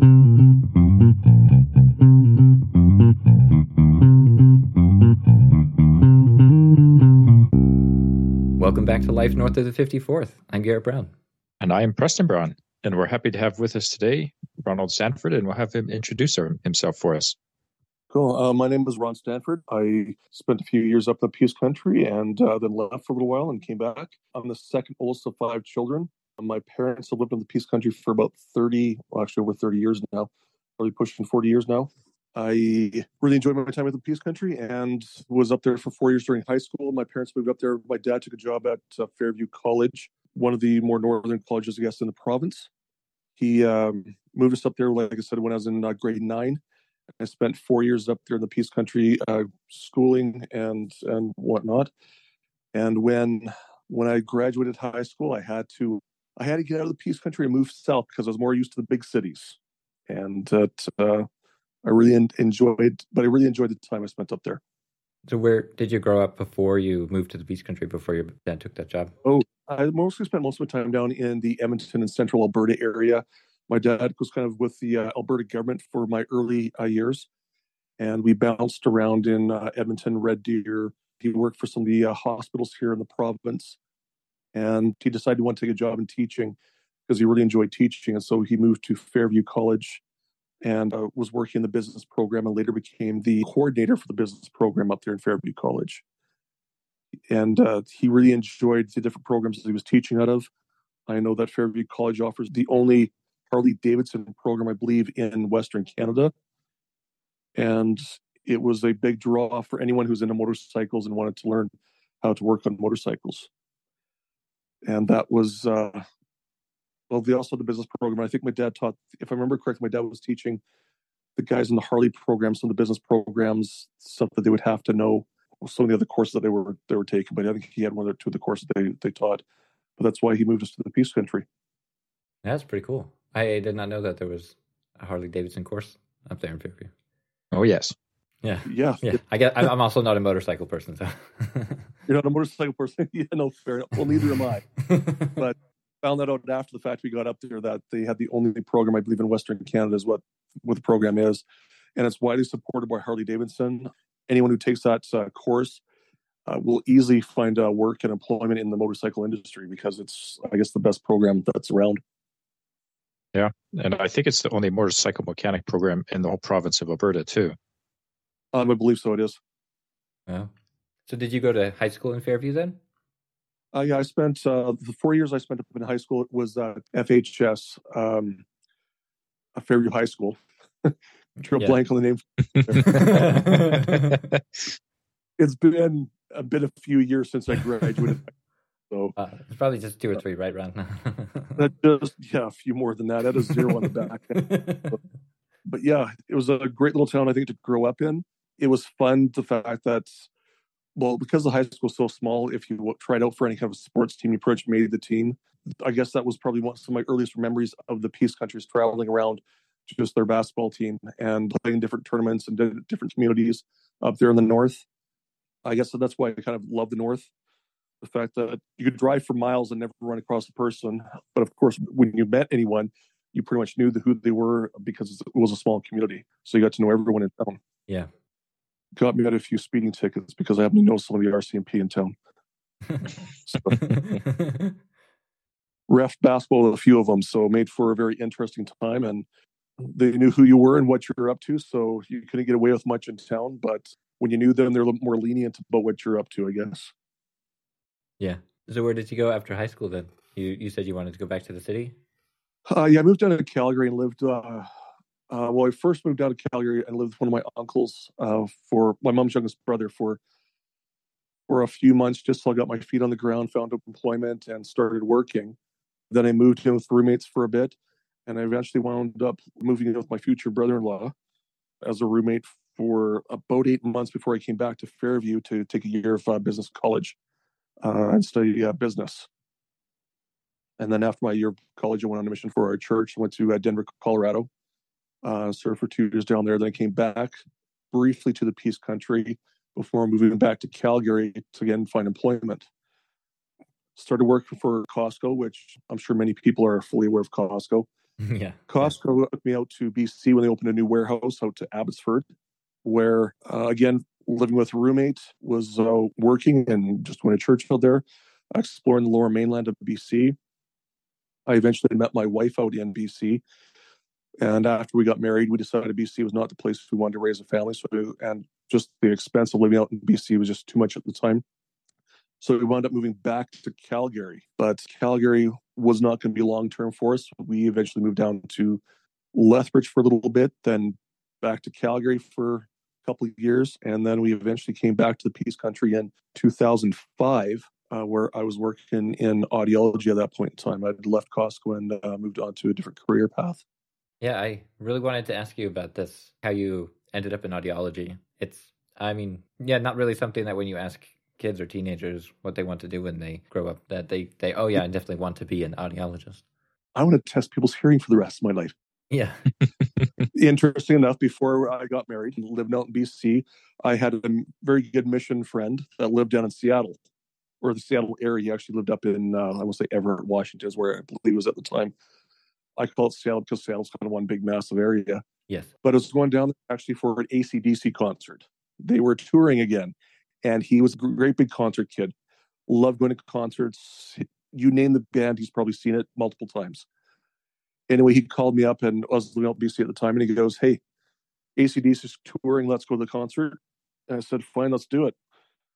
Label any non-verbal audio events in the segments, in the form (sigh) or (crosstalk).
Welcome back to Life North of the 54th. I'm Garrett Brown. And I am Preston Brown. And we're happy to have with us today Ronald Stanford, and we'll have him introduce himself for us. Cool. Uh, my name is Ron Stanford. I spent a few years up in the Peace Country and uh, then left for a little while and came back. I'm the second oldest of five children. My parents have lived in the Peace Country for about 30, well, actually over 30 years now, probably pushing 40 years now. I really enjoyed my time at the Peace Country and was up there for four years during high school. My parents moved up there. My dad took a job at uh, Fairview College, one of the more northern colleges, I guess, in the province. He um, moved us up there, like I said, when I was in uh, grade nine. I spent four years up there in the Peace Country, uh, schooling and and whatnot. And when when I graduated high school, I had to I had to get out of the Peace Country and move south because I was more used to the big cities. And uh, I really enjoyed, but I really enjoyed the time I spent up there. So, where did you grow up before you moved to the Peace Country? Before your dad took that job? Oh, I mostly spent most of my time down in the Edmonton and Central Alberta area. My dad was kind of with the uh, Alberta government for my early uh, years, and we bounced around in uh, Edmonton, Red Deer. He worked for some of the uh, hospitals here in the province, and he decided he wanted to take a job in teaching because he really enjoyed teaching, and so he moved to Fairview College and uh, was working in the business program and later became the coordinator for the business program up there in Fairview College. And uh, he really enjoyed the different programs that he was teaching out of. I know that Fairview College offers the only Harley Davidson program, I believe, in Western Canada. And it was a big draw for anyone who's into motorcycles and wanted to learn how to work on motorcycles. And that was uh, well, they also had the business program. I think my dad taught, if I remember correctly, my dad was teaching the guys in the Harley program, some of the business programs, stuff that they would have to know, some of the other courses that they were they were taking. But I think he had one or two of the courses they they taught. But that's why he moved us to the Peace Country. That's pretty cool. I did not know that there was a Harley Davidson course up there in Fairview. Oh yes. Yeah. Yeah. Yeah. I guess I'm also not a motorcycle person, so (laughs) You're not a motorcycle person? (laughs) yeah, no, fair enough. Well neither am I. (laughs) but found that out after the fact we got up there that they had the only program I believe in Western Canada is what what the program is, and it's widely supported by Harley Davidson. Anyone who takes that uh, course uh, will easily find uh, work and employment in the motorcycle industry because it's I guess the best program that's around. Yeah, and I think it's the only motorcycle mechanic program in the whole province of Alberta too. Um, I believe so. It is. Yeah. So, did you go to high school in Fairview then? Uh, yeah, I spent uh, the four years I spent up in high school. It was uh, FHS, um, Fairview High School. (laughs) Drew yeah. blank on the name. (laughs) it's been a bit a few years since I graduated. (laughs) So uh, it's probably just two or three, right, Ron? that just yeah, a few more than that. That is zero on the back. but, but yeah, it was a great little town. I think to grow up in. It was fun. The fact that well, because the high school is so small, if you tried out for any kind of sports team, you pretty much made the team. I guess that was probably one of my earliest memories of the Peace Countries traveling around just their basketball team and playing different tournaments and different communities up there in the north. I guess that's why I kind of love the north. The fact that you could drive for miles and never run across a person, but of course, when you met anyone, you pretty much knew who they were because it was a small community. So you got to know everyone in town. Yeah, got me out a few speeding tickets because I happen to know some of the RCMP in town. (laughs) so, ref basketball, a few of them, so made for a very interesting time. And they knew who you were and what you were up to, so you couldn't get away with much in town. But when you knew them, they're a little more lenient about what you're up to, I guess. Yeah. So where did you go after high school then? You you said you wanted to go back to the city. Uh, yeah, I moved down to Calgary and lived uh, uh, well, I first moved down to Calgary and lived with one of my uncles uh, for my mom's youngest brother for for a few months, just till I got my feet on the ground, found employment, and started working. Then I moved in with roommates for a bit, and I eventually wound up moving in with my future brother-in-law as a roommate for about eight months before I came back to Fairview to take a year of uh, business college uh, and study uh, business. And then after my year of college, I went on a mission for our church. I went to uh, Denver, Colorado, uh, served for two years down there. Then I came back briefly to the Peace Country before moving back to Calgary to again find employment. Started working for Costco, which I'm sure many people are fully aware of Costco. (laughs) yeah. Costco took me out to BC when they opened a new warehouse out to Abbotsford, where uh, again living with a roommate was uh, working and just went to Churchill there, exploring the lower mainland of BC. I eventually met my wife out in BC. And after we got married, we decided BC was not the place we wanted to raise a family. So, and just the expense of living out in BC was just too much at the time. So we wound up moving back to Calgary. But Calgary was not going to be long term for us. We eventually moved down to Lethbridge for a little bit, then back to Calgary for a couple of years. And then we eventually came back to the Peace Country in 2005 uh, where I was working in audiology at that point in time. I'd left Costco and uh, moved on to a different career path. Yeah, I really wanted to ask you about this, how you ended up in audiology. It's, I mean, yeah, not really something that when you ask kids or teenagers what they want to do when they grow up, that they, they oh, yeah, I definitely want to be an audiologist. I want to test people's hearing for the rest of my life. Yeah. (laughs) Interesting enough, before I got married and lived out in BC, I had a very good mission friend that lived down in Seattle or the Seattle area. He actually lived up in, uh, I will say Everett, Washington, is where I believe he was at the time. I call it Seattle because Seattle's kind of one big, massive area. Yes. But it was going down actually for an ACDC concert. They were touring again, and he was a great big concert kid. Loved going to concerts. You name the band, he's probably seen it multiple times. Anyway, he called me up and I was living out BC at the time, and he goes, Hey, ACDC is touring. Let's go to the concert. And I said, Fine, let's do it.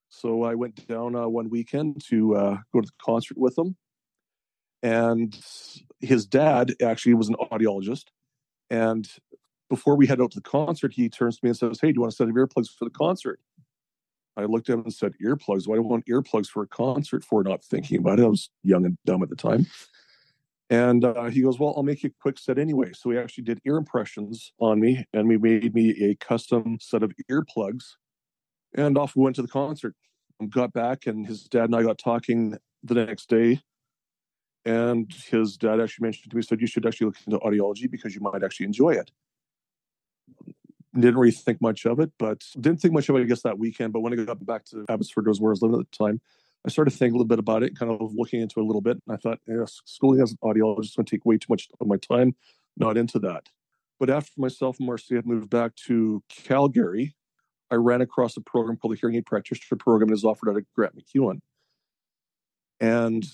So I went down uh, one weekend to uh, go to the concert with him. And his dad actually was an audiologist. And before we head out to the concert, he turns to me and says, Hey, do you want a set of earplugs for the concert? I looked at him and said, Earplugs? Why do I want earplugs for a concert for? Not thinking about it. I was young and dumb at the time. And uh, he goes, Well, I'll make you a quick set anyway. So he actually did ear impressions on me and we made me a custom set of earplugs. And off we went to the concert. Got back, and his dad and I got talking the next day and his dad actually mentioned to me, said, You should actually look into audiology because you might actually enjoy it. Didn't really think much of it, but didn't think much of it, I guess, that weekend. But when I got back to Abbotsford, was where I was living at the time, I started thinking a little bit about it, kind of looking into it a little bit. And I thought, yeah, schooling as an audiologist is going to take way too much of my time, not into that. But after myself and Marcia had moved back to Calgary, I ran across a program called the Hearing Aid Practitioner Program and is offered at a Grant MacEwan. And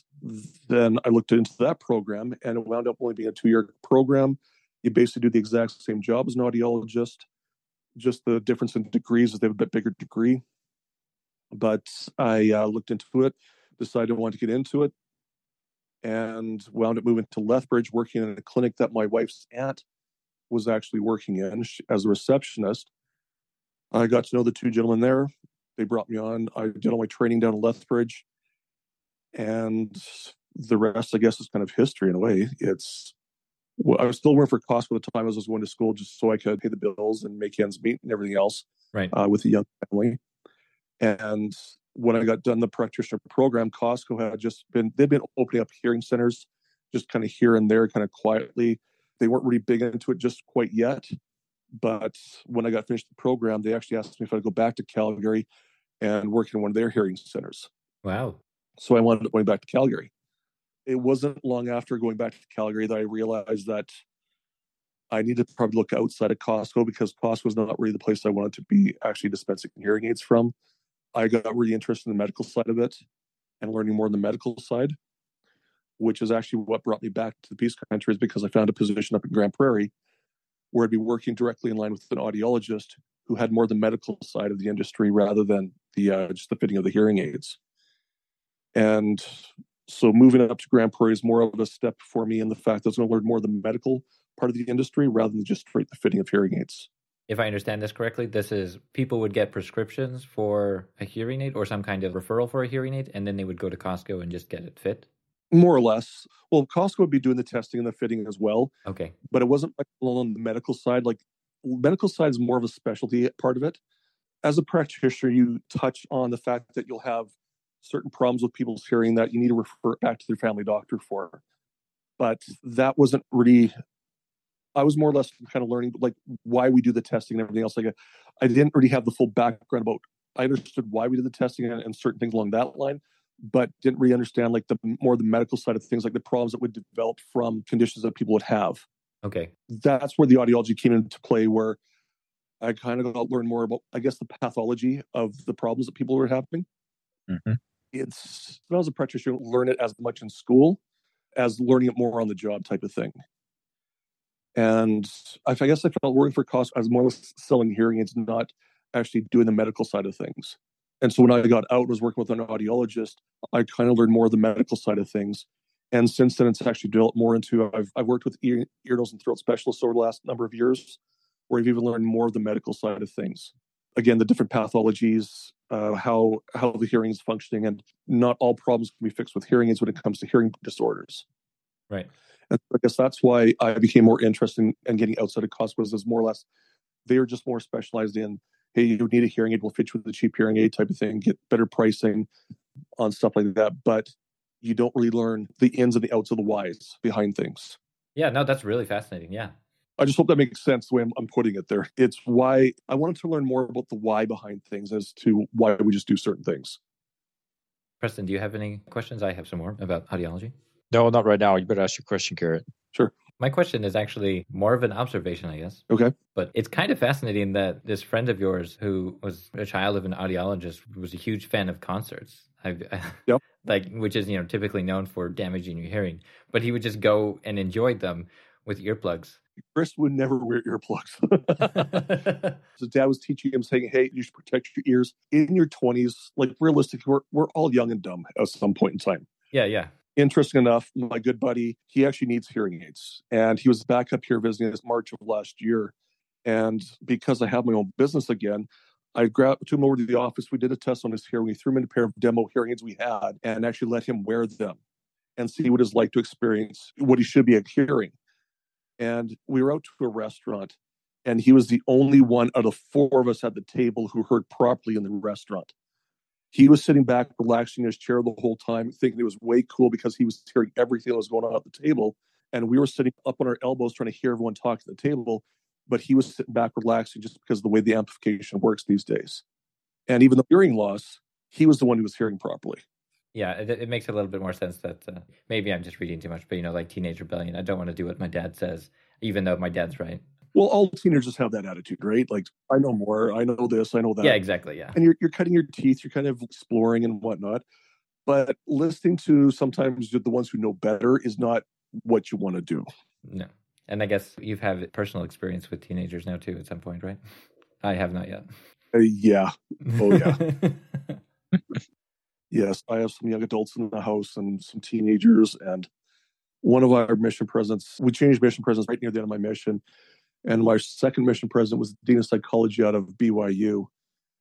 then I looked into that program and it wound up only being a two year program. You basically do the exact same job as an audiologist, just the difference in degrees is they have a bit bigger degree. But I uh, looked into it, decided I wanted to get into it, and wound up moving to Lethbridge, working in a clinic that my wife's aunt was actually working in as a receptionist. I got to know the two gentlemen there. They brought me on. I did all my training down in Lethbridge and the rest, I guess, is kind of history in a way. It's well, I was still working for Costco at the time I was going to school, just so I could pay the bills and make ends meet and everything else. Right. Uh, with a young family, and when I got done the practitioner program, Costco had just been they've been opening up hearing centers, just kind of here and there, kind of quietly. They weren't really big into it just quite yet. But when I got finished the program, they actually asked me if I'd go back to Calgary and work in one of their hearing centers. Wow. So I wound up going back to Calgary. It wasn't long after going back to Calgary that I realized that I needed to probably look outside of Costco because Costco was not really the place I wanted to be actually dispensing hearing aids from. I got really interested in the medical side of it and learning more on the medical side, which is actually what brought me back to the Peace Country, is because I found a position up in Grande Prairie where I'd be working directly in line with an audiologist who had more the medical side of the industry rather than the uh, just the fitting of the hearing aids. And so moving up to Grande Prairie is more of a step for me in the fact that I was going to learn more of the medical part of the industry rather than just straight the fitting of hearing aids. If I understand this correctly, this is people would get prescriptions for a hearing aid or some kind of referral for a hearing aid, and then they would go to Costco and just get it fit. More or less. Well, Costco would be doing the testing and the fitting as well. Okay. But it wasn't like on the medical side. Like medical side is more of a specialty part of it. As a practitioner, you touch on the fact that you'll have certain problems with people's hearing that you need to refer back to their family doctor for. But that wasn't really. I was more or less kind of learning like why we do the testing and everything else. Like I didn't really have the full background about. I understood why we did the testing and, and certain things along that line, but didn't really understand like the more the medical side of things, like the problems that would develop from conditions that people would have. Okay. That's where the audiology came into play, where I kind of got to learn more about, I guess, the pathology of the problems that people were having. Mhm. It's when I was a practitioner, learn it as much in school as learning it more on the job type of thing. And I, guess I felt working for cost, I was more selling hearing aids, not actually doing the medical side of things. And so when I got out and was working with an audiologist, I kind of learned more of the medical side of things. And since then, it's actually developed more into I've, I've worked with ear, ear, nose, and throat specialists over the last number of years, where I've even learned more of the medical side of things. Again, the different pathologies, uh, how how the hearing is functioning, and not all problems can be fixed with hearing aids when it comes to hearing disorders. Right. And I guess that's why I became more interested in, in getting outside of Costco's. Is more or less they are just more specialized in hey, you need a hearing aid, we'll fit you with a cheap hearing aid type of thing, get better pricing on stuff like that. But you don't really learn the ins and the outs of the whys behind things. Yeah, no, that's really fascinating. Yeah. I just hope that makes sense the way I'm, I'm, putting it there. It's why I wanted to learn more about the why behind things as to why we just do certain things. Preston, do you have any questions? I have some more about audiology. No, not right now. You better ask your question, Garrett. Sure. My question is actually more of an observation, I guess. Okay. But it's kind of fascinating that this friend of yours, who was a child of an audiologist, was a huge fan of concerts. I, (laughs) yep. like which is you know typically known for damaging your hearing, but he would just go and enjoy them with earplugs. Chris would never wear earplugs. (laughs) so dad was teaching him, saying, "Hey, you should protect your ears in your twenties. Like realistically, we're we're all young and dumb at some point in time." Yeah, yeah interesting enough, my good buddy, he actually needs hearing aids. And he was back up here visiting us March of last year. And because I have my own business again, I grabbed took him over to the office. We did a test on his hearing. We threw him in a pair of demo hearing aids we had and actually let him wear them and see what it's like to experience what he should be hearing. And we were out to a restaurant, and he was the only one out of four of us at the table who heard properly in the restaurant. He was sitting back, relaxing in his chair the whole time, thinking it was way cool because he was hearing everything that was going on at the table. And we were sitting up on our elbows trying to hear everyone talk at the table. But he was sitting back, relaxing just because of the way the amplification works these days. And even the hearing loss, he was the one who was hearing properly. Yeah, it, it makes a little bit more sense that uh, maybe I'm just reading too much, but you know, like Teenage Rebellion, I don't want to do what my dad says, even though my dad's right. Well, all teenagers have that attitude, right? Like, I know more, I know this, I know that. Yeah, exactly. Yeah. And you're, you're cutting your teeth, you're kind of exploring and whatnot. But listening to sometimes the ones who know better is not what you want to do. No. And I guess you've had personal experience with teenagers now too at some point, right? I have not yet. Uh, yeah. Oh, yeah. (laughs) yes, I have some young adults in the house and some teenagers. And one of our mission presidents, we changed mission presidents right near the end of my mission and my second mission president was Dean of Psychology out of BYU.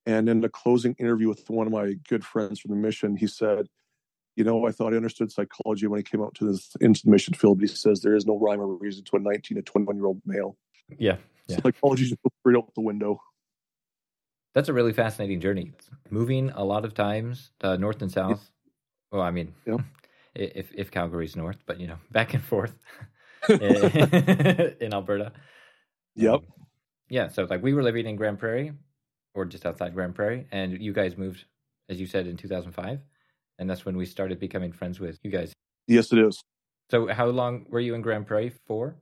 And in a closing interview with one of my good friends from the mission, he said, You know, I thought I understood psychology when I came out to this into the mission field, but he says there is no rhyme or reason to a 19 to 21 year old male. Yeah. yeah. Psychology just goes straight out the window. That's a really fascinating journey. Moving a lot of times uh, north and south. Well, I mean, yeah. (laughs) if if Calgary's north, but you know, (laughs) back and forth (laughs) in Alberta. Yep. Um, yeah. So like we were living in Grande Prairie or just outside Grande Prairie and you guys moved, as you said, in 2005. And that's when we started becoming friends with you guys. Yes, it is. So how long were you in Grande Prairie for?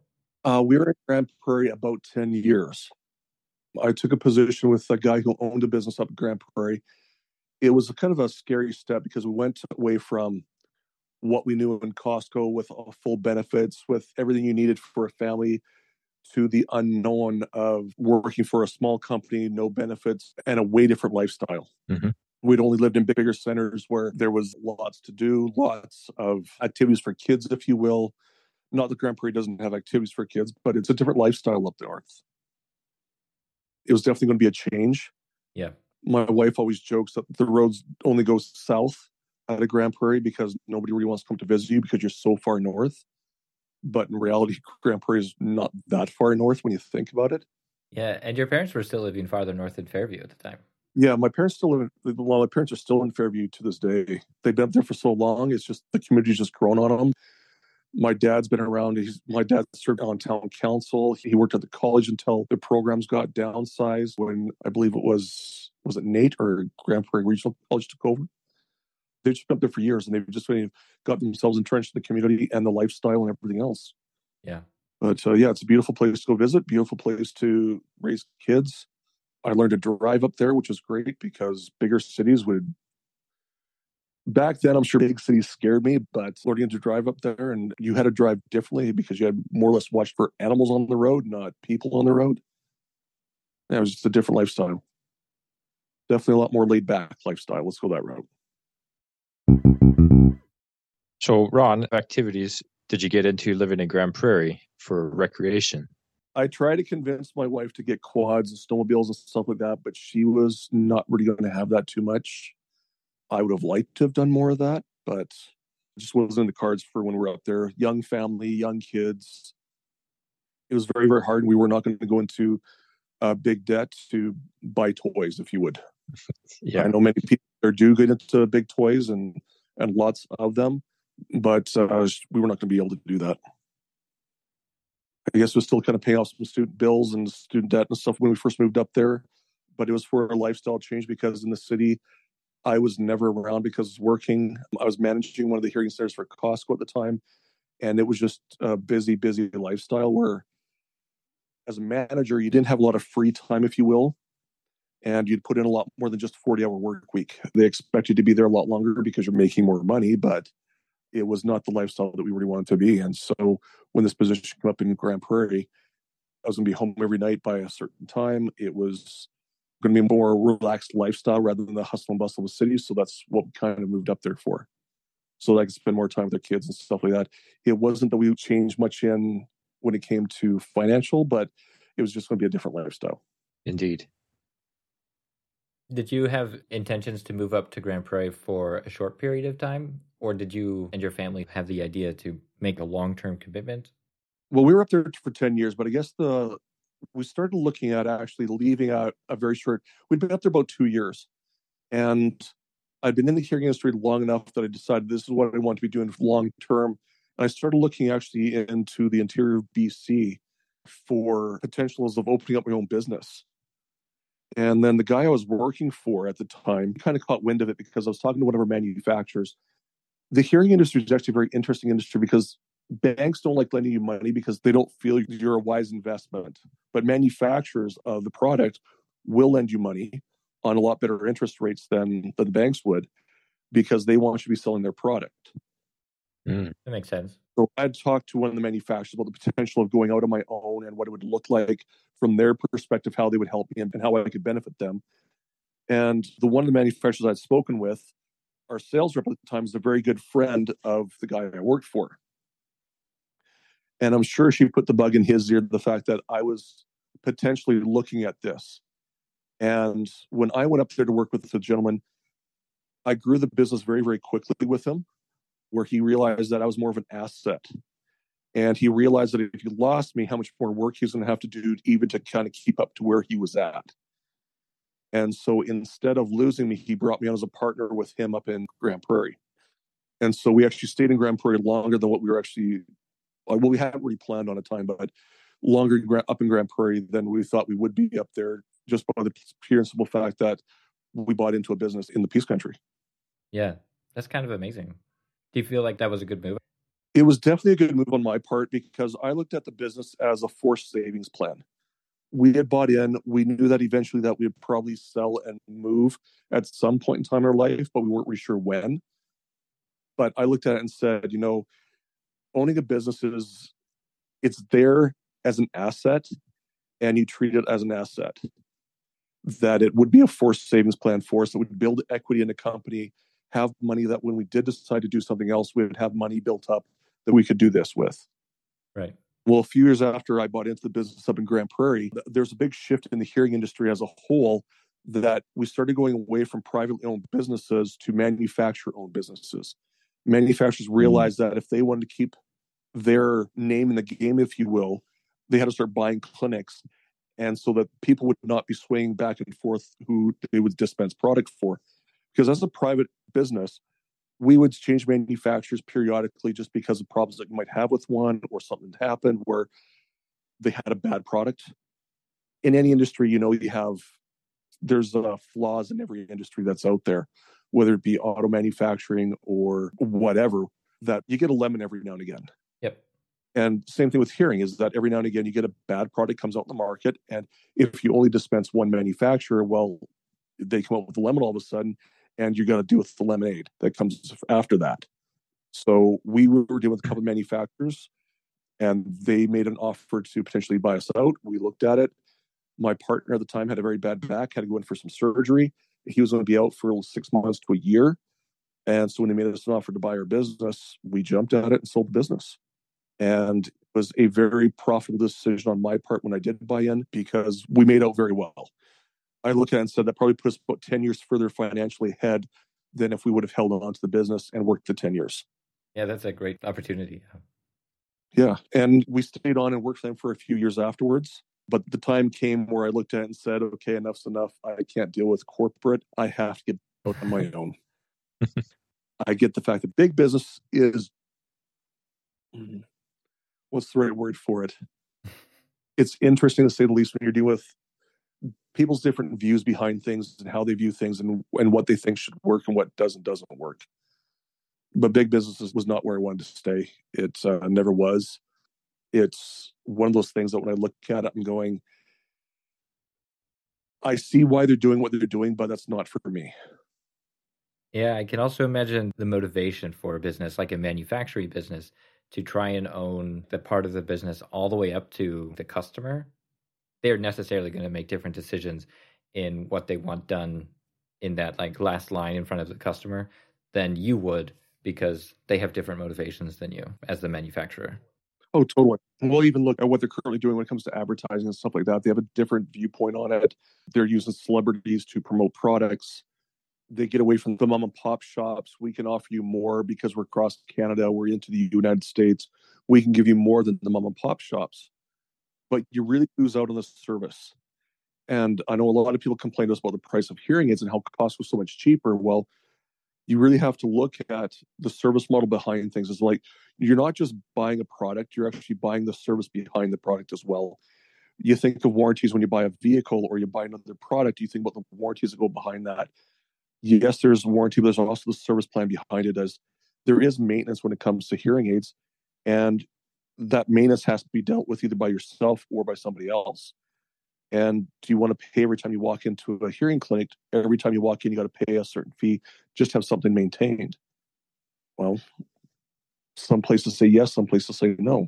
Uh, we were in Grande Prairie about 10 years. I took a position with a guy who owned a business up in Grande Prairie. It was a kind of a scary step because we went away from what we knew in Costco with full benefits, with everything you needed for a family, to the unknown of working for a small company, no benefits, and a way different lifestyle. Mm-hmm. We'd only lived in bigger centers where there was lots to do, lots of activities for kids, if you will. Not that Grande Prairie doesn't have activities for kids, but it's a different lifestyle up north. It was definitely going to be a change. Yeah. My wife always jokes that the roads only go south out of Grande Prairie because nobody really wants to come to visit you because you're so far north but in reality, (laughs) Grande Prairie is not that far north when you think about it. Yeah, and your parents were still living farther north in Fairview at the time. Yeah, my parents still live. In, well, my parents are still in Fairview to this day. They've been up there for so long. It's just the community's just grown on them. My dad's been around. He's my dad served on town council. He worked at the college until the programs got downsized. When I believe it was was it NAIT or Grande Prairie Regional College took over they've just been up there for years and they've just got themselves entrenched in the community and the lifestyle and everything else. Yeah. But uh, yeah, it's a beautiful place to go visit, beautiful place to raise kids. I learned to drive up there, which was great because bigger cities would. Back then, I'm sure big cities scared me, but learning to drive up there and you had to drive differently because you had more or less watched for animals on the road, not people on the road. Yeah, it was just a different lifestyle. Definitely a lot more laid back lifestyle. Let's go that route. So, Ron, activities did you get into living in Grande Prairie for recreation? I tried to convince my wife to get quads and snowmobiles and stuff like that, but she was not really going to have that too much. I would have liked to have done more of that, but it just wasn't in the cards for when we were out there. Young family, young kids. It was very, very hard. We were not going to go into a big debt to buy toys, if you would. (laughs) yeah. I know many people are do get into big toys and and lots of them, but uh, we were not going to be able to do that. I guess we're still kind of paying off some student bills and student debt and stuff when we first moved up there, but it was for a lifestyle change because in the city, I was never around because working. I was managing one of the hearing centers for Costco at the time, and it was just a busy, busy lifestyle where, as a manager, you didn't have a lot of free time, if you will, and you'd put in a lot more than just a 40 hour work week. They expect you to be there a lot longer because you're making more money, but it was not the lifestyle that we really wanted to be. And so when this position came up in Grande Prairie, I was going to be home every night by a certain time. It was going to be a more relaxed lifestyle rather than the hustle and bustle of the city. So that's what we kind of moved up there for. So I could spend more time with their kids and stuff like that. It wasn't that we changed much in when it came to financial, but it was just going to be a different lifestyle. Indeed. Did you have intentions to move up to Grande Prairie for a short period of time? Or did you and your family have the idea to make a long term commitment? Well, we were up there for 10 years, but I guess the we started looking at actually leaving out a very short we'd been up there about two years. And I'd been in the hearing industry long enough that I decided this is what I want to be doing long term. And I started looking actually into the interior of BC for potentials of opening up my own business. And then the guy I was working for at the time kind of caught wind of it because I was talking to one of our manufacturers. The hearing industry is actually a very interesting industry because banks don't like lending you money because they don't feel you're a wise investment. But manufacturers of the product will lend you money on a lot better interest rates than, than the banks would because they want you to be selling their product. Mm. That makes sense. So I'd talked to one of the manufacturers about the potential of going out on my own and what it would look like from their perspective, how they would help me and how I could benefit them. And the one of the manufacturers I'd spoken with, our sales rep at the time is a very good friend of the guy I worked for. And I'm sure she put the bug in his ear the fact that I was potentially looking at this. And when I went up there to work with the gentleman, I grew the business very, very quickly with him where he realized that I was more of an asset. And he realized that if he lost me, how much more work he was going to have to do even to kind of keep up to where he was at. And so instead of losing me, he brought me on as a partner with him up in Grande Prairie. And so we actually stayed in Grande Prairie longer than what we were actually, well, we hadn't really planned on a time, but longer up in Grande Prairie than we thought we would be up there, just by the pure and simple fact that we bought into a business in the Peace Country. Yeah, that's kind of amazing. Do you feel like that was a good move? It was definitely a good move on my part because I looked at the business as a forced savings plan. We had bought in. We knew that eventually that we'd probably sell and move at some point in time in our life, but we weren't really sure when. But I looked at it and said, you know, owning a business is it's there as an asset and you treat it as an asset. That it would be a forced savings plan for us that would build equity in the company have money that when we did decide to do something else, we would have money built up that we could do this with. Right. Well, a few years after I bought into the business up in grand Prairie, there's a big shift in the hearing industry as a whole that we started going away from privately owned businesses to manufacturer owned businesses. Manufacturers mm-hmm. realized mm-hmm. that if they wanted to keep their name in the game, if you will, they had to start buying clinics. And so that people would not be swaying back and forth who they would dispense product for. Because as a private business, we would change manufacturers periodically just because of problems that you might have with one or something happened where they had a bad product. In any industry, you know, you have there's uh, flaws in every industry that's out there, whether it be auto manufacturing or whatever. That you get a lemon every now and again. And same thing with hearing is that every now and again you get a bad product comes out in the market, and if you only dispense one manufacturer, well, they come up with the lemon all of a sudden, and you're going to deal with the lemonade that comes after that. So we were dealing with a couple of manufacturers, and they made an offer to potentially buy us out. We looked at it. My partner at the time had a very bad back, had to go in for some surgery. He was going to be out for six months to a year. And so when they made us an offer to buy our business, we jumped at it and sold the business. And it was a very profitable decision on my part when I did buy in because we made out very well. I look at it and said that probably put us about 10 years further financially ahead than if we would have held on to the business and worked the 10 years. Yeah, that's a great opportunity. Yeah. And we stayed on and worked for them for a few years afterwards. But the time came where I looked at it and said, okay, enough's enough. I can't deal with corporate. I have to get out on my own. (laughs) I get the fact that big business is what's the right word for it? It's interesting to say the least when you're dealing with people's different views behind things and how they view things and, and what they think should work and what doesn't doesn't work. But big businesses was not where I wanted to stay. It uh, never was. It's one of those things that when I look at it, I'm going, I see why they're doing what they're doing, but that's not for me. Yeah, I can also imagine the motivation for a business like a manufacturing business to try and own the part of the business all the way up to the customer. They're necessarily going to make different decisions in what they want done in that like last line in front of the customer than you would because they have different motivations than you as the manufacturer. Oh, totally. We'll even look at what they're currently doing when it comes to advertising and stuff like that. They have a different viewpoint on it. They're using celebrities to promote products they get away from the mom and pop shops. We can offer you more because we're across Canada, we're into the United States. We can give you more than the mom and pop shops. But you really lose out on the service. And I know a lot of people complain to us about the price of hearing aids and how cost was so much cheaper. Well, you really have to look at the service model behind things. It's like you're not just buying a product, you're actually buying the service behind the product as well. You think of warranties when you buy a vehicle or you buy another product, you think about the warranties that go behind that yes, there's warranty, but there's also the service plan behind it. As there is maintenance when it comes to hearing aids, and that maintenance has to be dealt with either by yourself or by somebody else. And do you want to pay every time you walk into a hearing clinic? Every time you walk in, you got to pay a certain fee just have something maintained. Well, some places say yes, some places say no.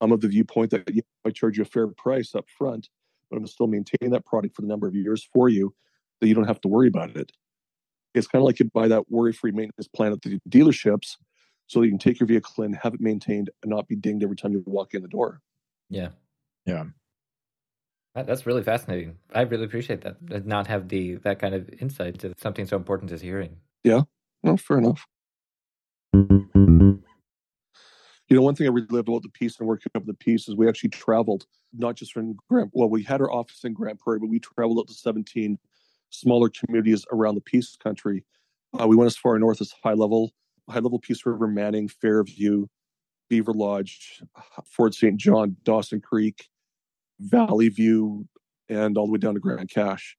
I'm of the viewpoint that yeah, I charge you a fair price up front, but I'm still maintain that product for the number of years for you that you don't have to worry about it. It's kind of like you buy that worry-free maintenance plan at the dealerships, so you can take your vehicle and have it maintained and not be dinged every time you walk in the door. Yeah, yeah, that's really fascinating. I really appreciate that. Uh, not have the that kind of insight to something so important as hearing. Yeah, well, fair enough. You know, one thing I really loved about the Peace and working up the Peace is we actually traveled, not just from Grant. Well, we had our office in Grande Prairie, but we traveled up to 17 smaller communities around the Peace Country. Uh, we went as far north as High Level, High Level Peace River, Manning, Fairview, Beaverlodge, Fort St. John, Dawson Creek, Valleyview, and all the way down to Grande Cache.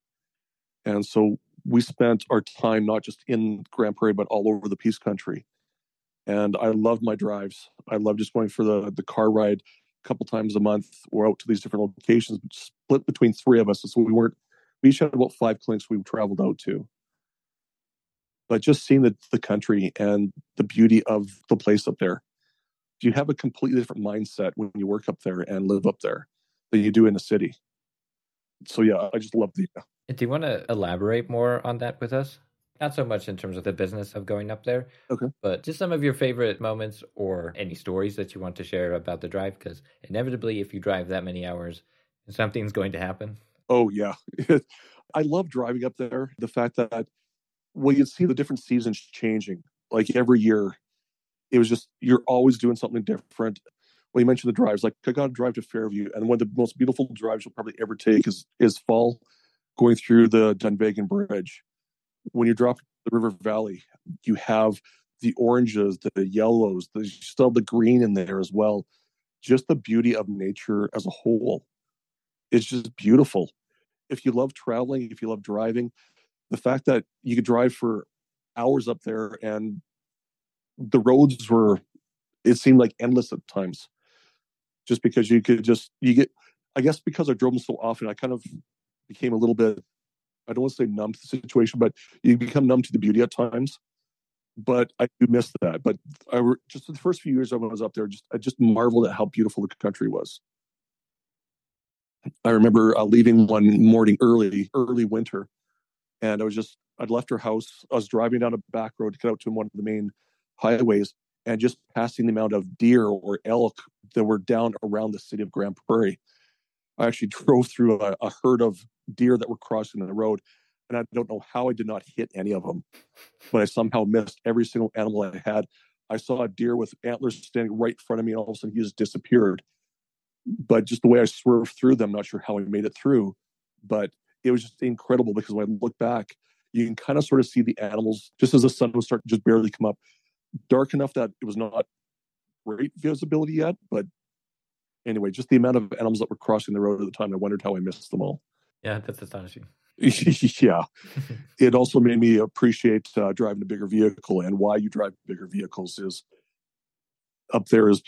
And so we spent our time not just in Grande Prairie, but all over the Peace Country. And I loved my drives. I loved just going for the the car ride a couple times a month or out to these different locations, split between three of us. So we weren't we each had about five clinics we traveled out to. But just seeing the, the country and the beauty of the place up there, you have a completely different mindset when you work up there and live up there than you do in the city. So yeah, I just love the. Uh, do you want to elaborate more on that with us? Not so much in terms of the business of going up there, okay, but just some of your favorite moments or any stories that you want to share about the drive. Because inevitably, if you drive that many hours, something's going to happen. Oh yeah, (laughs) I love driving up there. The fact that well, you see the different seasons changing. Like every year, it was just you're always doing something different. Well, you mentioned the drives. Like I got to drive to Fairview, and one of the most beautiful drives you'll probably ever take is is fall, going through the Dunvegan Bridge. When you drop the river valley, you have the oranges, the yellows, the still the green in there as well. Just the beauty of nature as a whole is just beautiful. If you love traveling, if you love driving, the fact that you could drive for hours up there and the roads were, it seemed like endless at times. just because you could just you get. I guess because I drove them so often, I kind of became a little bit. I don't want to say numb to the situation, but you become numb to the beauty at times. But I do miss that. But I were just the first few years when I was up there, just I just marveled at how beautiful the country was. I remember uh, leaving one morning early, early winter, and I was just I'd left her house. I was driving down a back road to get out to one of the main highways, and just passing the amount of deer or elk that were down around the city of Grande Prairie. I actually (laughs) drove through a, a herd of deer that were crossing the road, and I don't know how I did not hit any of them, but I somehow missed every single animal I had. I saw a deer with antlers standing right in front of me, and all of a sudden he just disappeared but just the way I swerved through them, not sure how I made it through, but it was just incredible because when I look back, you can kind of sort of see the animals just as the sun was starting to just barely come up, dark enough that it was not great visibility yet. But anyway, just the amount of animals that were crossing the road at the time, I wondered how I missed them all. Yeah, that's astonishing. (laughs) yeah. (laughs) it also made me appreciate uh, driving a bigger vehicle and why you drive bigger vehicles is up there is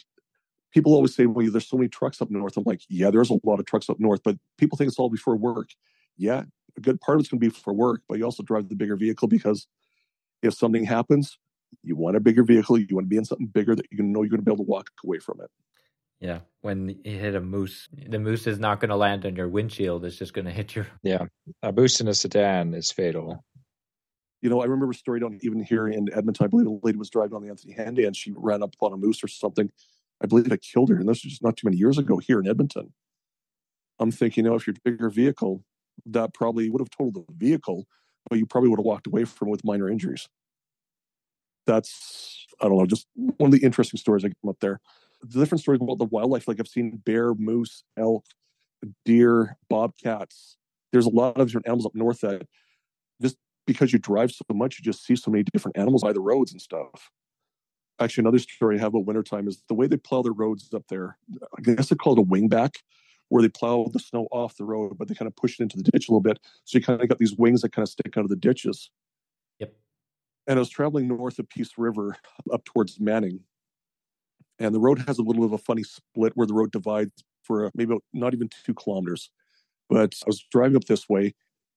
people always say, well, there's so many trucks up north. I'm like, yeah, there's a lot of trucks up north, but people think it's all before work. Yeah, a good part of it's going to be for work, but you also drive the bigger vehicle because if something happens, you want a bigger vehicle. You want to be in something bigger that you know you're going to be able to walk away from it. Yeah, when you hit a moose, the moose is not going to land on your windshield. It's just going to hit your. (laughs) Yeah, a moose in a sedan is fatal. You know, I remember a story down even here in Edmonton. I believe a lady was driving on the Anthony Henday and she ran up on a moose or something I believe it killed her. And this was just not too many years ago here in Edmonton. I'm thinking, you know, if you're a bigger vehicle, that probably would have totaled the vehicle, but you probably would have walked away from with minor injuries. That's, I don't know, just one of the interesting stories I come up there. The different stories about the wildlife, like I've seen bear, moose, elk, deer, bobcats. There's a lot of different animals up north that just because you drive so much, you just see so many different animals by the roads and stuff actually another story I have about wintertime is the way they plow their roads up there. I guess they call it a wingback, where they plow the snow off the road, but they kind of push it into the ditch a little bit. So you kind of got these wings that kind of stick out of the ditches. Yep. And I was traveling north of Peace River up towards Manning. And the road has a little bit of a funny split where the road divides for uh, maybe not even two kilometers. But I was driving up this way,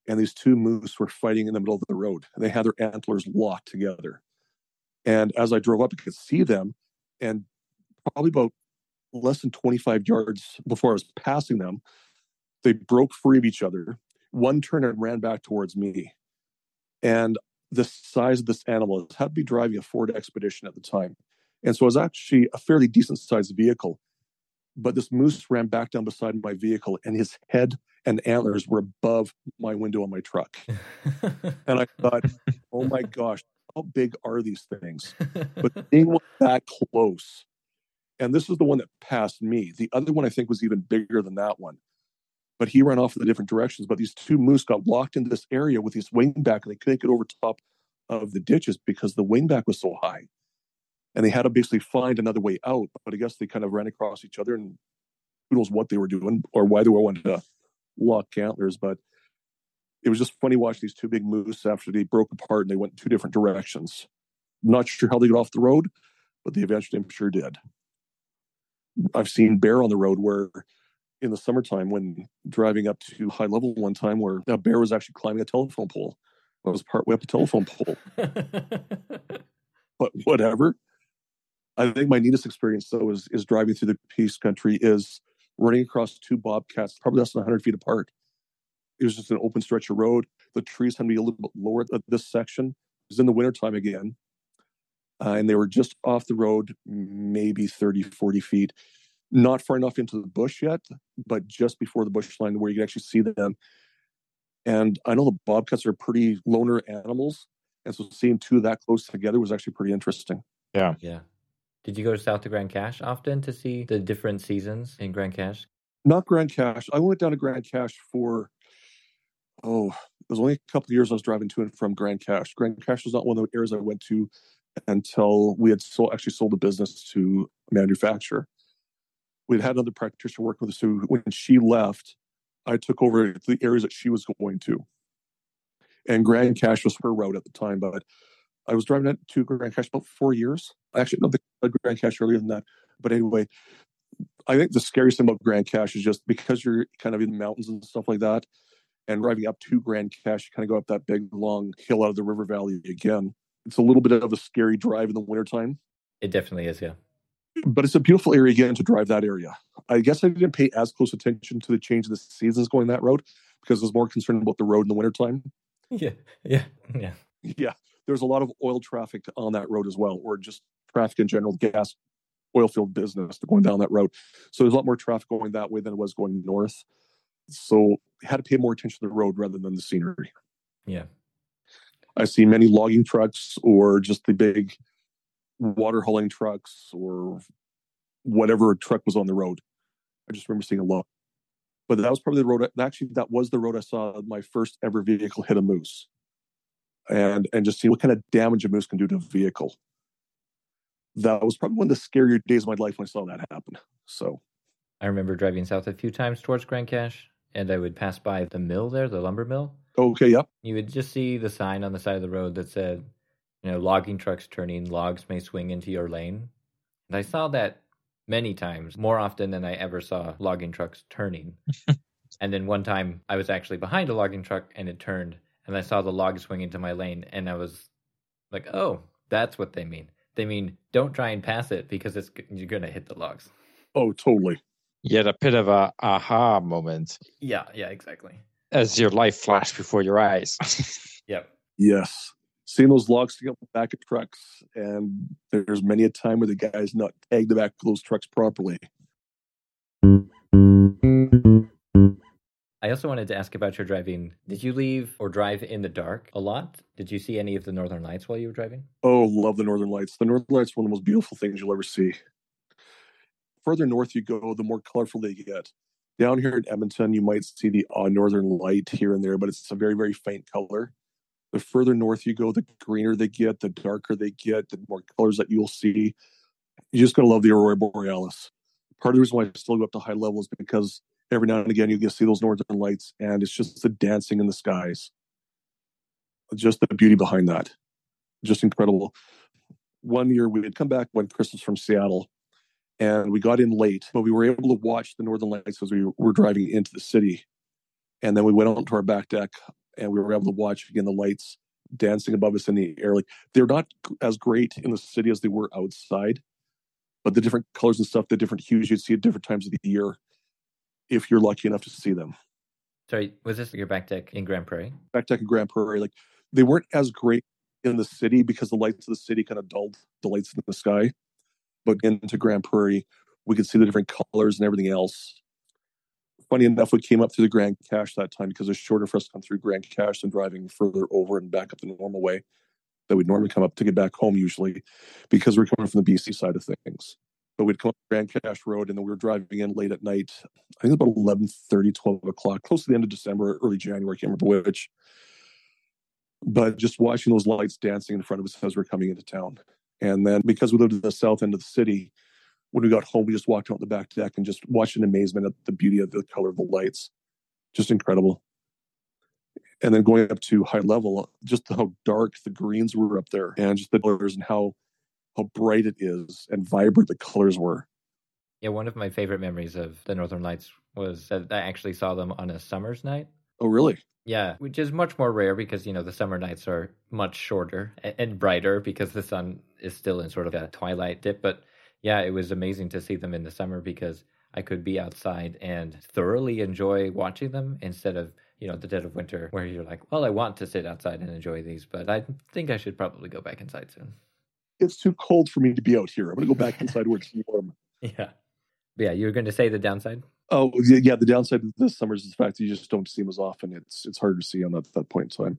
and these two moose were fighting in the middle of the road. And they had their antlers locked together. And as I drove up, I could see them. And probably about less than 25 yards before I was passing them, they broke free of each other. One turned and ran back towards me. And the size of this animal had to be driving a Ford Expedition at the time. And so it was actually a fairly decent sized vehicle. But this moose ran back down beside my vehicle, and his head and antlers were above my window on my truck. (laughs) and I thought, oh my gosh, how big are these things? But (laughs) being one that close, and this is the one that passed me. The other one I think was even bigger than that one. But he ran off in the different directions. But these two moose got locked in this area with his wingback, and they couldn't get over top of the ditches because the wingback was so high. And they had to basically find another way out. But I guess they kind of ran across each other, and who knows what they were doing or why they were wanting to lock antlers. But it was just funny watching these two big moose after they broke apart and they went in two different directions. not sure how they got off the road, but they eventually, I'm sure, did. I've seen bear on the road where in the summertime when driving up to high level one time where a bear was actually climbing a telephone pole. I was part way up a telephone pole. (laughs) but whatever. I think my neatest experience though is is driving through the Peace Country is running across two bobcats, probably less than 100 feet apart, it was just an open stretch of road. The trees had to be a little bit lower at this section. It was in the wintertime again. Uh, and they were just off the road, maybe 30, 40 feet. Not far enough into the bush yet, but just before the bush line where you can actually see them. And I know the bobcats are pretty loner animals. And so seeing two that close together was actually pretty interesting. Yeah. Yeah. Did you go south to Grande Cache often to see the different seasons in Grande Cache? Not Grande Cache. I went down to Grande Cache for oh, it was only a couple of years I was driving to and from Grande Cache. Grande Cache was not one of the areas I went to until we had sold, actually sold the business to a manufacturer. We'd had another practitioner working with us who, when she left, I took over the areas that she was going to. And Grande Cache was her route at the time, but I was driving to Grande Cache about four years. I actually, no, the Grande Cache earlier than that. But anyway, I think the scariest thing about Grande Cache is just because you're kind of in the mountains and stuff like that, and driving up to Grande Cache, you kind of go up that big long hill out of the river valley again. It's a little bit of a scary drive in the wintertime. It definitely is, yeah. But it's a beautiful area again to drive that area. I guess I didn't pay as close attention to the change of the seasons going that road because I was more concerned about the road in the wintertime. Yeah, yeah, yeah. Yeah, there's a lot of oil traffic on that road as well, or just traffic in general, gas, oil field business going down that road. So there's a lot more traffic going that way than it was going north. So had to pay more attention to the road rather than the scenery. Yeah. I see many logging trucks or just the big water hauling trucks or whatever truck was on the road. I just remember seeing a lot. But that was probably the road. Actually, that was the road I saw my first ever vehicle hit a moose, and and just see what kind of damage a moose can do to a vehicle. That was probably one of the scarier days of my life when I saw that happen. So, I remember driving south a few times towards Grande Cache, and I would pass by the mill there, the lumber mill. Okay, yep. You would just see the sign on the side of the road that said, you know, logging trucks turning, logs may swing into your lane. And I saw that many times, more often than I ever saw logging trucks turning. (laughs) and then one time I was actually behind a logging truck and it turned and I saw the log swing into my lane and I was like, "Oh, that's what they mean." They mean don't try and pass it because it's you're going to hit the logs. Oh, totally. You had a bit of a aha moment Yeah, yeah, exactly. as your life flashed before your eyes. (laughs) Yep. Yes. Seeing those logs stick up the back of trucks, and there's many a time where the guy's not tagged the back of those trucks properly. I also wanted to ask about your driving. Did you leave or drive in the dark a lot? Did you see any of the northern lights while you were driving? Oh, love the Northern Lights. The Northern Lights are one of the most beautiful things you'll ever see. Further north you go, the more colorful they get. Down here in Edmonton, you might see the odd northern light here and there, but it's a very, very faint color. The further north you go, the greener they get, the darker they get, the more colors that you'll see. You're just going to love the Aurora Borealis. Part of the reason why I still go up to high levels is because every now and again you get to see those northern lights, and it's just the dancing in the skies. Just the beauty behind that. Just incredible. One year we had come back one Christmas from Seattle, and we got in late, but we were able to watch the northern lights as we were driving into the city. And then we went out to our back deck and we were able to watch again the lights dancing above us in the air. Like they're not as great in the city as they were outside, but the different colors and stuff, the different hues you'd see at different times of the year, if you're lucky enough to see them. Sorry, was this your back deck in Grande Prairie? Back deck in Grande Prairie, like they weren't as great in the city because the lights of the city kind of dulled the lights in the sky. But into Grande Prairie, we could see the different colors and everything else. Funny enough, we came up through the Grande Cache that time because it's shorter for us to come through Grande Cache than driving further over and back up the normal way that we'd normally come up to get back home usually because we're coming from the BC side of things. But we'd come up Grande Cache Road and then we were driving in late at night. I think about 11 12 o'clock, close to the end of December, early January, I can't remember which. But just watching those lights dancing in front of us as we're coming into town. And then because we lived at the south end of the city, when we got home, we just walked out the back deck and just watched in amazement at the beauty of the color of the lights. Just incredible. And then going up to High Level, just how dark the greens were up there and just the colors and how how bright it is and vibrant the colors were. Yeah, one of my favorite memories of the Northern Lights was that I actually saw them on a summer's night. Oh, really? Yeah, which is much more rare because, you know, the summer nights are much shorter and, brighter because the sun is still in sort of a twilight dip. But yeah, it was amazing to see them in the summer because I could be outside and thoroughly enjoy watching them instead of, you know, the dead of winter where you're like, well, I want to sit outside and enjoy these, but I think I should probably go back inside soon. It's too cold for me to be out here. I'm going to go back (laughs) inside where it's warm. Yeah. But yeah, you were going to say the downside? Oh, yeah. The downside of this summer is the fact that you just don't see them as often. It's it's harder to see them at that point in time.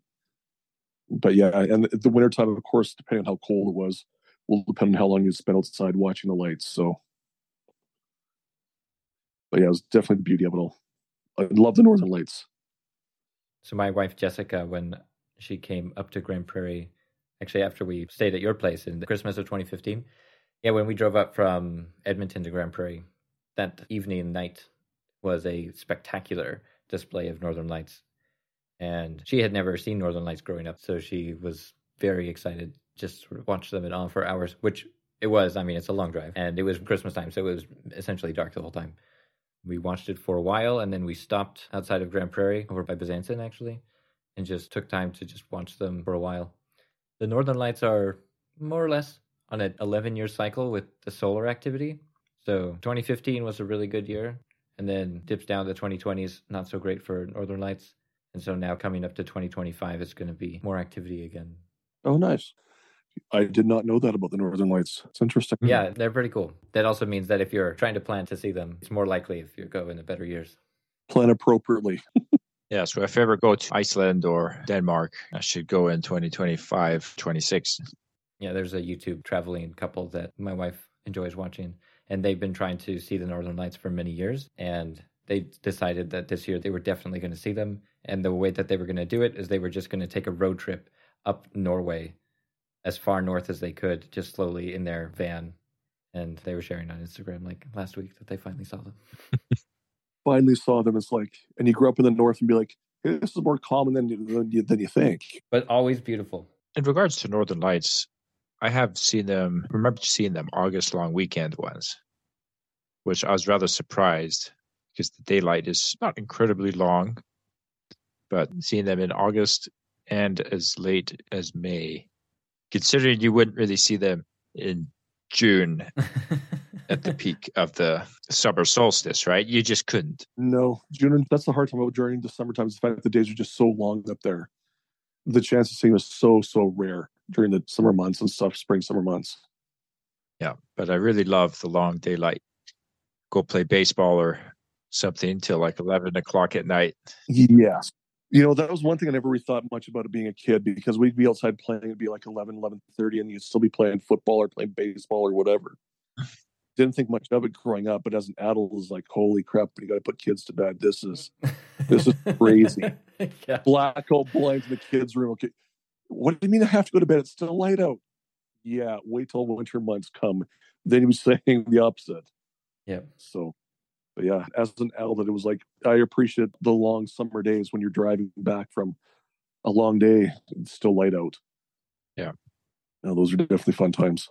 But yeah, and the wintertime, of course, depending on how cold it was, will depend on how long you spend outside watching the lights. So, but yeah, it was definitely the beauty of it all. I love the northern lights. So my wife Jessica, when she came up to Grande Prairie, actually after we stayed at your place in the Christmas of 2015, yeah, when we drove up from Edmonton to Grande Prairie, that evening night was a spectacular display of northern lights. And she had never seen northern lights growing up, so she was very excited just sort of watch them in awe for hours, which It was. I mean, it's a long drive, and it was Christmas time, so it was essentially dark the whole time. We watched it for a while, and then we stopped outside of Grande Prairie, over by Bezanson, actually, and just took time to just watch them for a while. The Northern Lights are more or less on an 11 year cycle with the solar activity. So 2015 was a really good year, and then dips down to 2020 is not so great for Northern Lights. And so now coming up to 2025, it's going to be more activity again. Oh, nice. I did not know that about the Northern Lights. It's interesting. Yeah, they're pretty cool. That also means that if you're trying to plan to see them, it's more likely if you go in the better years. Plan appropriately. (laughs) yeah, so if I ever go to Iceland or Denmark, I should go in 2025, 26. Yeah, there's a YouTube traveling couple that my wife enjoys watching, and they've been trying to see the Northern Lights for many years. And they decided that this year they were definitely going to see them. And the way that they were going to do it is they were just going to take a road trip up Norway as far north as they could, just slowly in their van. And they were sharing on Instagram like last week that they finally saw them. (laughs) finally saw them. It's like, and you grew up in the north and be like, hey, this is more common than, than, you, than you think. But always beautiful. In regards to Northern Lights, I have seen them, remember seeing them August long weekend ones, which I was rather surprised because the daylight is not incredibly long, but seeing them in August and as late as May, considering you wouldn't really see them in June (laughs) at the peak of the summer solstice, right? You just couldn't. No, June. That's the hard time about during the summertime. Is the fact that the days are just so long up there. The chance of seeing them is so so rare during the summer months and stuff, spring summer months. Yeah, but I really love the long daylight. Go play baseball or something till like 11 o'clock at night. Yes. You know, that was one thing I never really thought much about it being a kid because we'd be outside playing, it'd be like 11, 11.30 and you'd still be playing football or playing baseball or whatever. (laughs) Didn't think much of it growing up, but as an adult, it was like, holy crap, you got to put kids to bed. This is, this is (laughs) crazy. yeah. Blackout blinds in the kids' room. Okay. What do you mean I have to go to bed? It's still light out. Yeah, wait till winter months come. Then he was (laughs) saying the opposite. Yeah. So but yeah, as an adult, it was like I appreciate the long summer days when you're driving back from a long day. It's still light out. Yeah, no, those are definitely fun times.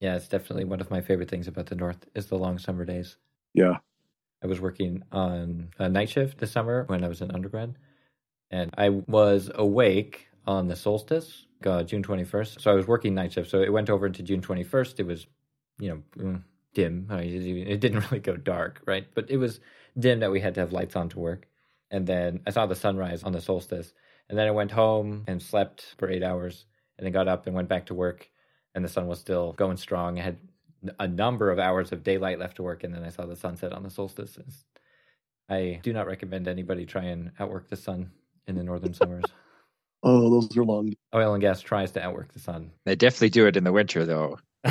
Yeah, it's definitely one of my favorite things about the North is the long summer days. Yeah, I was working on a night shift this summer when I was in undergrad, and I was awake on the solstice, uh, June twenty first. So I was working night shift. So it went over into June twenty first. It was, you know, mm, dim. It didn't (laughs) really go dark, right? But it was dim that we had to have lights on to work. And then I saw the sunrise on the solstice. And then I went home and slept for eight hours and then got up and went back to work. And the sun was still going strong. I had a number of hours of daylight left to work. And then I saw the sunset on the solstice. I do not recommend anybody try and outwork the sun in the northern summers. Oh, those are long. Oil and gas tries to outwork the sun. They definitely do it in the winter, though. (laughs)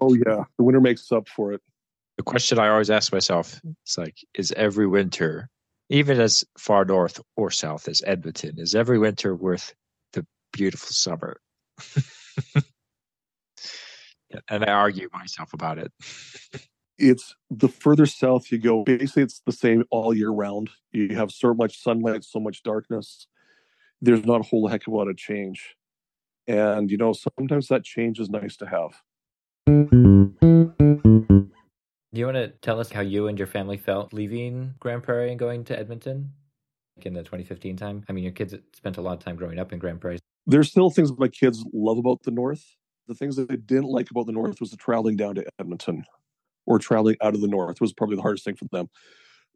oh yeah, the winter makes up for it. The question I always ask myself is like, is every winter, even as far north or south as Edmonton, is every winter worth the beautiful summer? (laughs) and I argue myself about it. It's the further south you go, basically it's the same all year round. You have so much sunlight, so much darkness. There's not a whole heck of a lot of change. And, you know, sometimes that change is nice to have. Do you want to tell us how you and your family felt leaving Grande Prairie and going to Edmonton in the 2015 time? I mean, your kids spent a lot of time growing up in Grande Prairie. There's still things my kids love about the North. The things that they didn't like about the North was the traveling down to Edmonton or traveling out of the North was probably the hardest thing for them.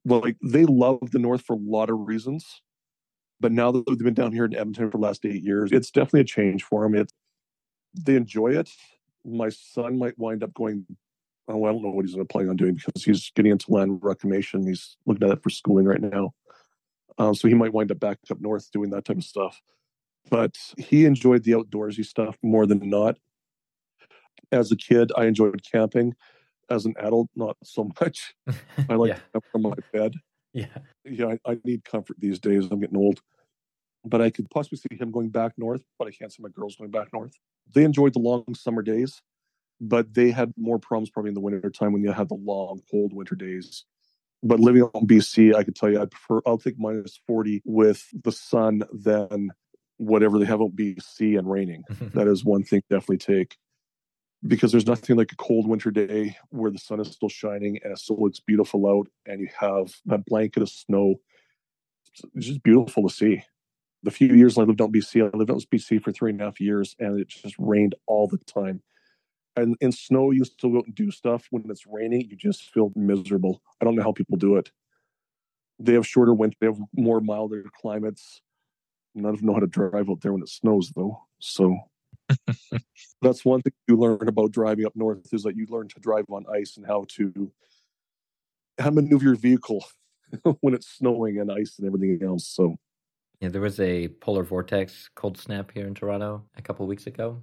But like they love the North for a lot of reasons. But now that they've been down here in Edmonton for the last eight years, it's definitely a change for them. It's they enjoy it. My son might wind up going. Oh, I don't know what he's planning on doing because he's getting into land reclamation. He's looking at it for schooling right now. Um, so he might wind up back up north doing that type of stuff. But he enjoyed the outdoorsy stuff more than not. As a kid, I enjoyed camping. As an adult, not so much. (laughs) I like yeah. to from my bed. Yeah. Yeah, I, I, need comfort these days. I'm getting old. But I could possibly see him going back north, but I can't see my girls going back north. They enjoyed the long summer days, but they had more problems probably in the winter time when you had the long, cold winter days. But living on BC, I could tell you I prefer I'll take minus 40 with the sun than whatever they have on BC and raining. (laughs) that is one thing definitely take. Because there's nothing like a cold winter day where the sun is still shining and it still looks beautiful out and you have that blanket of snow. It's just beautiful to see. The few years I lived out in BC, I lived out in BC for three and a half years and it just rained all the time. And in snow, you still go and do stuff. When it's raining, you just feel miserable. I don't know how people do it. They have shorter winter, they have more milder climates. None of them know how to drive out there when it snows, though. So (laughs) that's one thing you learn about driving up north is that you learn to drive on ice and how to how maneuver your vehicle (laughs) when it's snowing and ice and everything else. So yeah, there was a polar vortex cold snap here in Toronto a couple weeks ago,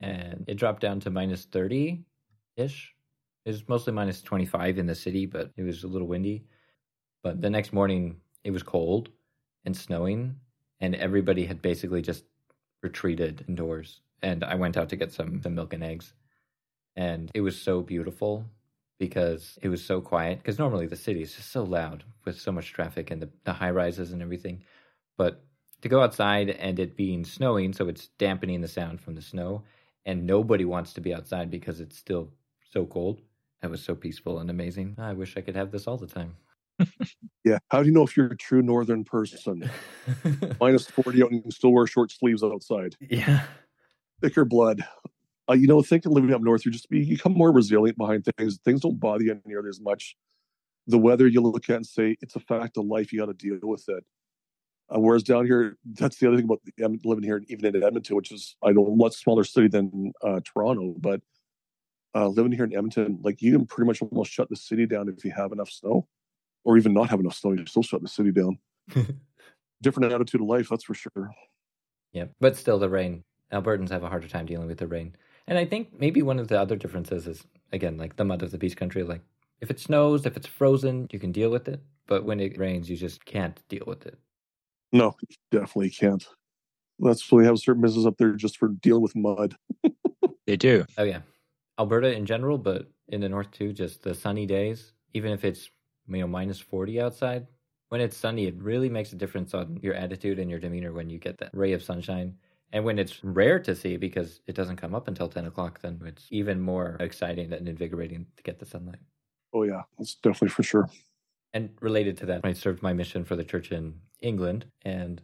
and it dropped down to minus thirty ish. It was mostly minus twenty five in the city, but it was a little windy. But the next morning, it was cold and snowing, and everybody had basically just retreated indoors and I went out to get some, some milk and eggs. And it was so beautiful because it was so quiet. Because normally the city is just so loud with so much traffic and the, the high rises and everything. But to go outside and it being snowing, so it's dampening the sound from the snow, and nobody wants to be outside because it's still so cold. That was so peaceful and amazing. I wish I could have this all the time. Yeah. How do you know if you're a true northern person? (laughs) Minus 40 out and you can still wear short sleeves outside. Yeah thicker blood. Uh, you know, thinking living up north, you just you become more resilient behind things. Things don't bother you nearly as much. The weather you look at and say it's a fact of life. You got to deal with it. Uh, whereas down here, that's the other thing about living here, even in Edmonton, which is I know a much smaller city than uh, Toronto, but uh, living here in Edmonton, like you can pretty much almost shut the city down if you have enough snow, or even not have enough snow, you still shut the city down. (laughs) Different attitude of life, that's for sure. Yeah, but still, the rain Albertans have a harder time dealing with the rain. And I think maybe one of the other differences is again like the mud of the Peace Country. Like if it snows, if it's frozen, you can deal with it. But when it rains, you just can't deal with it. No, definitely can't. That's why we have certain businesses up there just for dealing with mud. (laughs) they do. Oh yeah, Alberta in general, but in the north too. Just the sunny days, even if it's you know minus forty outside. When it's sunny, it really makes a difference on your attitude and your demeanor when you get that ray of sunshine and when it's rare to see because it doesn't come up until 10 o'clock, then it's even more exciting and invigorating to get the sunlight. Oh, yeah, that's definitely for sure. And related to that, I served my mission for the church in England, and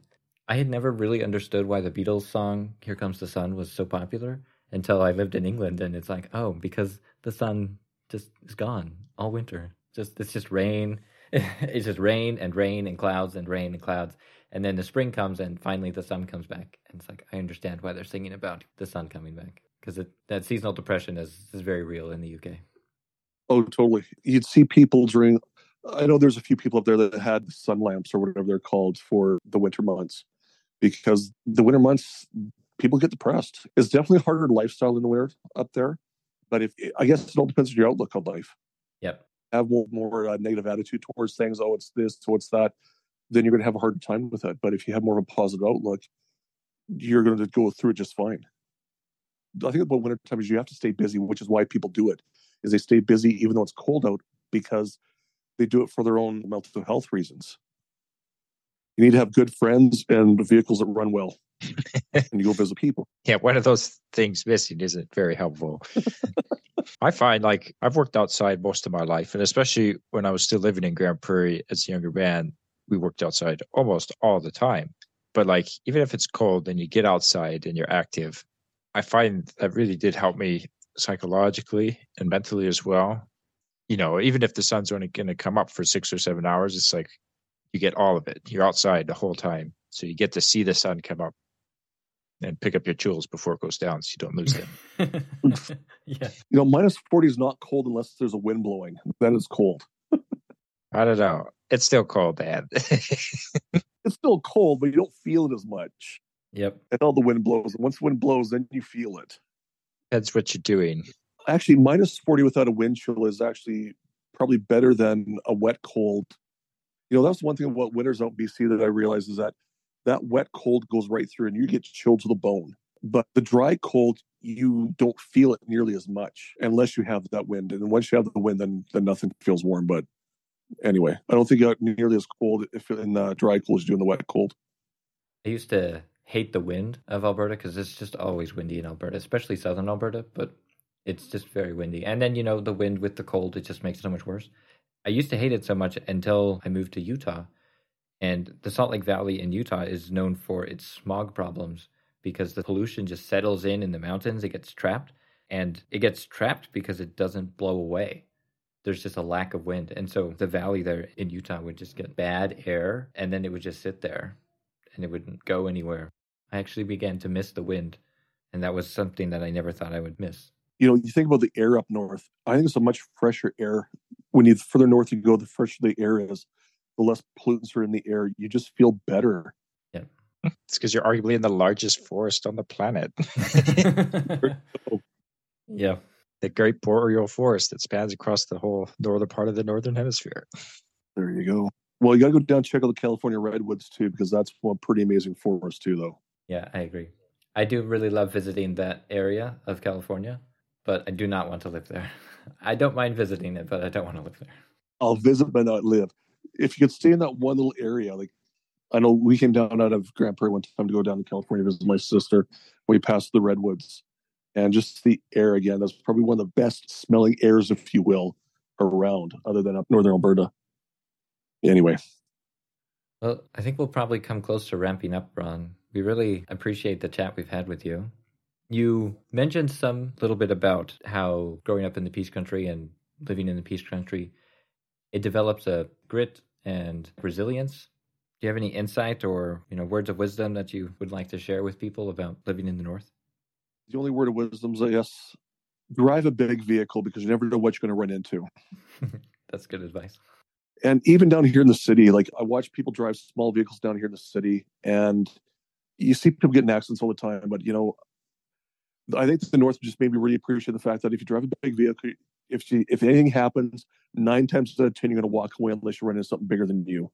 I had never really understood why the Beatles song Here Comes the Sun was so popular until I lived in England. And it's like, oh, because the sun just is gone all winter. Just It's just rain. (laughs) it's just rain and rain and clouds and rain and clouds. And then the spring comes and finally the sun comes back. And it's like i understand why they're singing about the sun coming back. Because that seasonal depression is, is very real in the uk oh totally. You'd see people during i know there's a few people up there that had sun lamps or whatever they're called for the winter months. Because the winter months people get depressed. It's definitely a harder lifestyle in the winter up there. But if i guess it all depends on your outlook on life. Yep have more, more uh, negative attitude towards things oh it's this so it's that then you're going to have a harder time with it. But if you have more of a positive outlook, you're going to go through it just fine. I think about winter time is you have to stay busy, which is why people do it. Is they stay busy even though it's cold out because they do it for their own mental health reasons. You need to have good friends and vehicles that run well, (laughs) and you go visit people. Yeah, one of those things missing isn't very helpful. (laughs) I find like I've worked outside most of my life, and especially when I was still living in Grande Prairie as a younger man, we worked outside almost all the time. But like even if it's cold and you get outside and you're active, I find that really did help me psychologically and mentally as well. You know, even if the sun's only going to come up for six or seven hours, it's like you get all of it. You're outside the whole time. So you get to see the sun come up and pick up your tools before it goes down so you don't lose them. (laughs) yeah. You know, minus 40 is not cold unless there's a wind blowing. Then it's cold. (laughs) I don't know. It's still cold, Dad. (laughs) it's still cold, but you don't feel it as much. Yep. And all the wind blows. Once the wind blows, then you feel it. That's what you're doing. Actually, minus 40 without a wind chill is actually probably better than a wet cold. You know, that's one thing about winters out in BC that I realize is that that wet cold goes right through and you get chilled to the bone. But the dry cold, you don't feel it nearly as much unless you have that wind. And once you have the wind, then then nothing feels warm. But anyway, I don't think it got nearly as cold if in uh, dry cold as you do in the wet cold. I used to hate the wind of Alberta because it's just always windy in Alberta, especially southern Alberta. But It's just very windy. And then, you know, the wind with the cold, it just makes it so much worse. I used to hate it so much until I moved to Utah. And the Salt Lake Valley in Utah is known for its smog problems because the pollution just settles in in the mountains, it gets trapped, and it gets trapped because it doesn't blow away. There's just a lack of wind. And so the valley there in Utah would just get bad air and then it would just sit there and it wouldn't go anywhere. I actually began to miss the wind. And that was something that I never thought I would miss you know, you think about the air up north. I think it's a much fresher air. When you further north you go, the fresher the air is, the less pollutants are in the air. You just feel better. Yeah, it's because you're arguably in the largest forest on the planet. (laughs) yeah, (laughs) the Great Boreal Forest that spans across the whole northern part of the northern hemisphere. There you go. Well, you got to go down check out the California redwoods too, because that's one pretty amazing forest too, though. Yeah, I agree. I do really love visiting that area of California but I do not want to live there. (laughs) I don't mind visiting it, but I don't want to live there. I'll visit but not live. If you could stay in that one little area, like I know we came down out of Grande Prairie one time to go down to California to visit my sister. We passed the redwoods, and just the air again. That's probably one of the best smelling airs, if you will, around, other than up northern Alberta. Anyway. Well, I think we'll probably come close to ramping up, Ron. We really appreciate the chat we've had with you. You mentioned some little bit about how growing up in the Peace Country and living in the Peace Country, it develops a grit and resilience. Do you have any insight or you know words of wisdom that you would like to share with people about living in the North? The only word of wisdom is, I guess, drive a big vehicle because you never know what you're going to run into. (laughs) That's good advice. And even down here in the city, like I watch people drive small vehicles down here in the city, and you see people getting accidents all the time. But you know, I think the North just made me really appreciate the fact that if you drive a big vehicle, if she, if anything happens, nine times out of ten you're going to walk away unless you run into something bigger than you.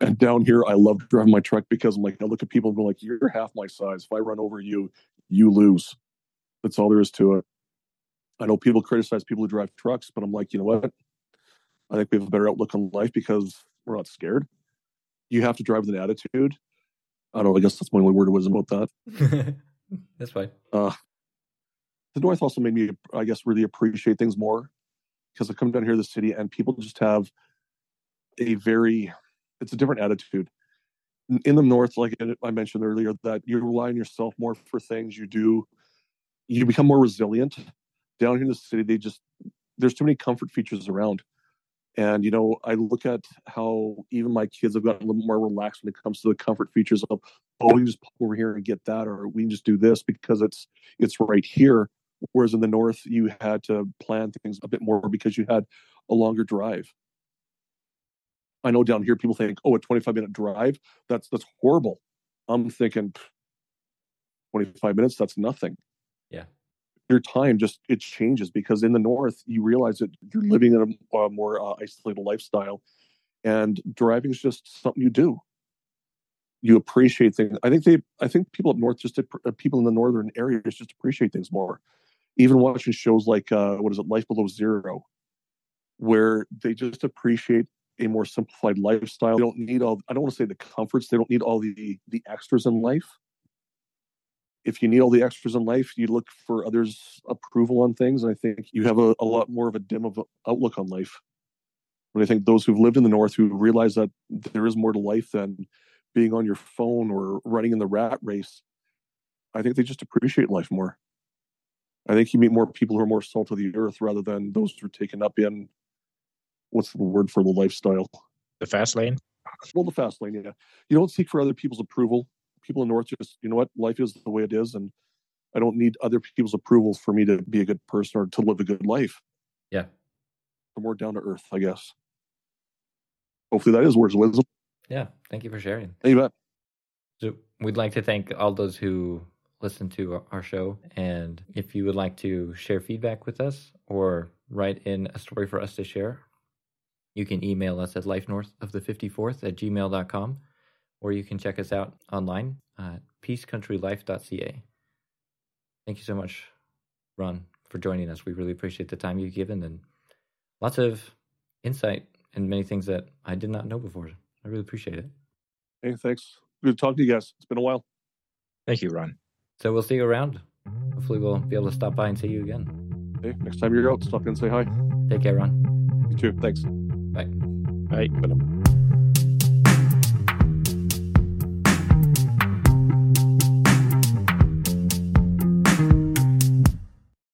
And down here, I love driving my truck because I'm like, I look at people and go like, "You're half my size. If I run over you, you lose." That's all there is to it. I know people criticize people who drive trucks, but I'm like, you know what? I think we have a better outlook on life because we're not scared. You have to drive with an attitude. I don't know. I guess that's my only word of wisdom about that. (laughs) That's fine. Uh, the North also made me, I guess, really appreciate things more because I come down here to the city and people just have a very, it's a different attitude. In the North, like I mentioned earlier, that you rely on yourself more for things you do, you become more resilient. Down here in the city, they just, there's too many comfort features around. And, you know, I look at how even my kids have gotten a little more relaxed when it comes to the comfort features of, oh, we just pop over here and get that, or we can just do this because it's it's right here. Whereas in the north, you had to plan things a bit more because you had a longer drive. I know down here people think, oh, a 25 minute drive, that's that's horrible. I'm thinking 25 minutes, that's nothing. Your time just it changes because in the north you realize that you're living in a, a more uh, isolated lifestyle and driving is just something you do. You appreciate things. I think they i think people up north just uh, people in the northern areas just appreciate things more. Even watching shows like uh, what is it life below zero where they just appreciate a more simplified lifestyle. They don't need all i don't want to say the comforts they don't need all the the extras in life if you need all the extras in life, you look for others' approval on things. And I think you have a, a lot more of a dim of outlook on life. But I think those who've lived in the North who realize that there is more to life than being on your phone or running in the rat race, I think they just appreciate life more. I think you meet more people who are more salt of the earth rather than those who are taken up in what's the word for the lifestyle? The fast lane? Well, the fast lane, yeah. You don't seek for other people's approval people in North just, you know what, life is the way it is, and I don't need other people's approval for me to be a good person or to live a good life. Yeah, I'm more down to earth, I guess. Hopefully, that is words of wisdom. Yeah, thank you for sharing. Thank you bet. So we'd like to thank all those who listen to our show. And if you would like to share feedback with us or write in a story for us to share, you can email us at lifenorth of the 54th at gmail.com or you can check us out online at peacecountrylife.ca. Thank you so much, Ron, for joining us. We really appreciate the time you've given and lots of insight and many things that I did not know before. I really appreciate it. Hey, thanks. Good to talk to you guys. It's been a while. Thank you, Ron. So we'll see you around. hopefully we'll be able to stop by and see you again. Okay, next time you're out, stop in and say hi. Take care, Ron. You too. Thanks. Bye. Right. Bye now.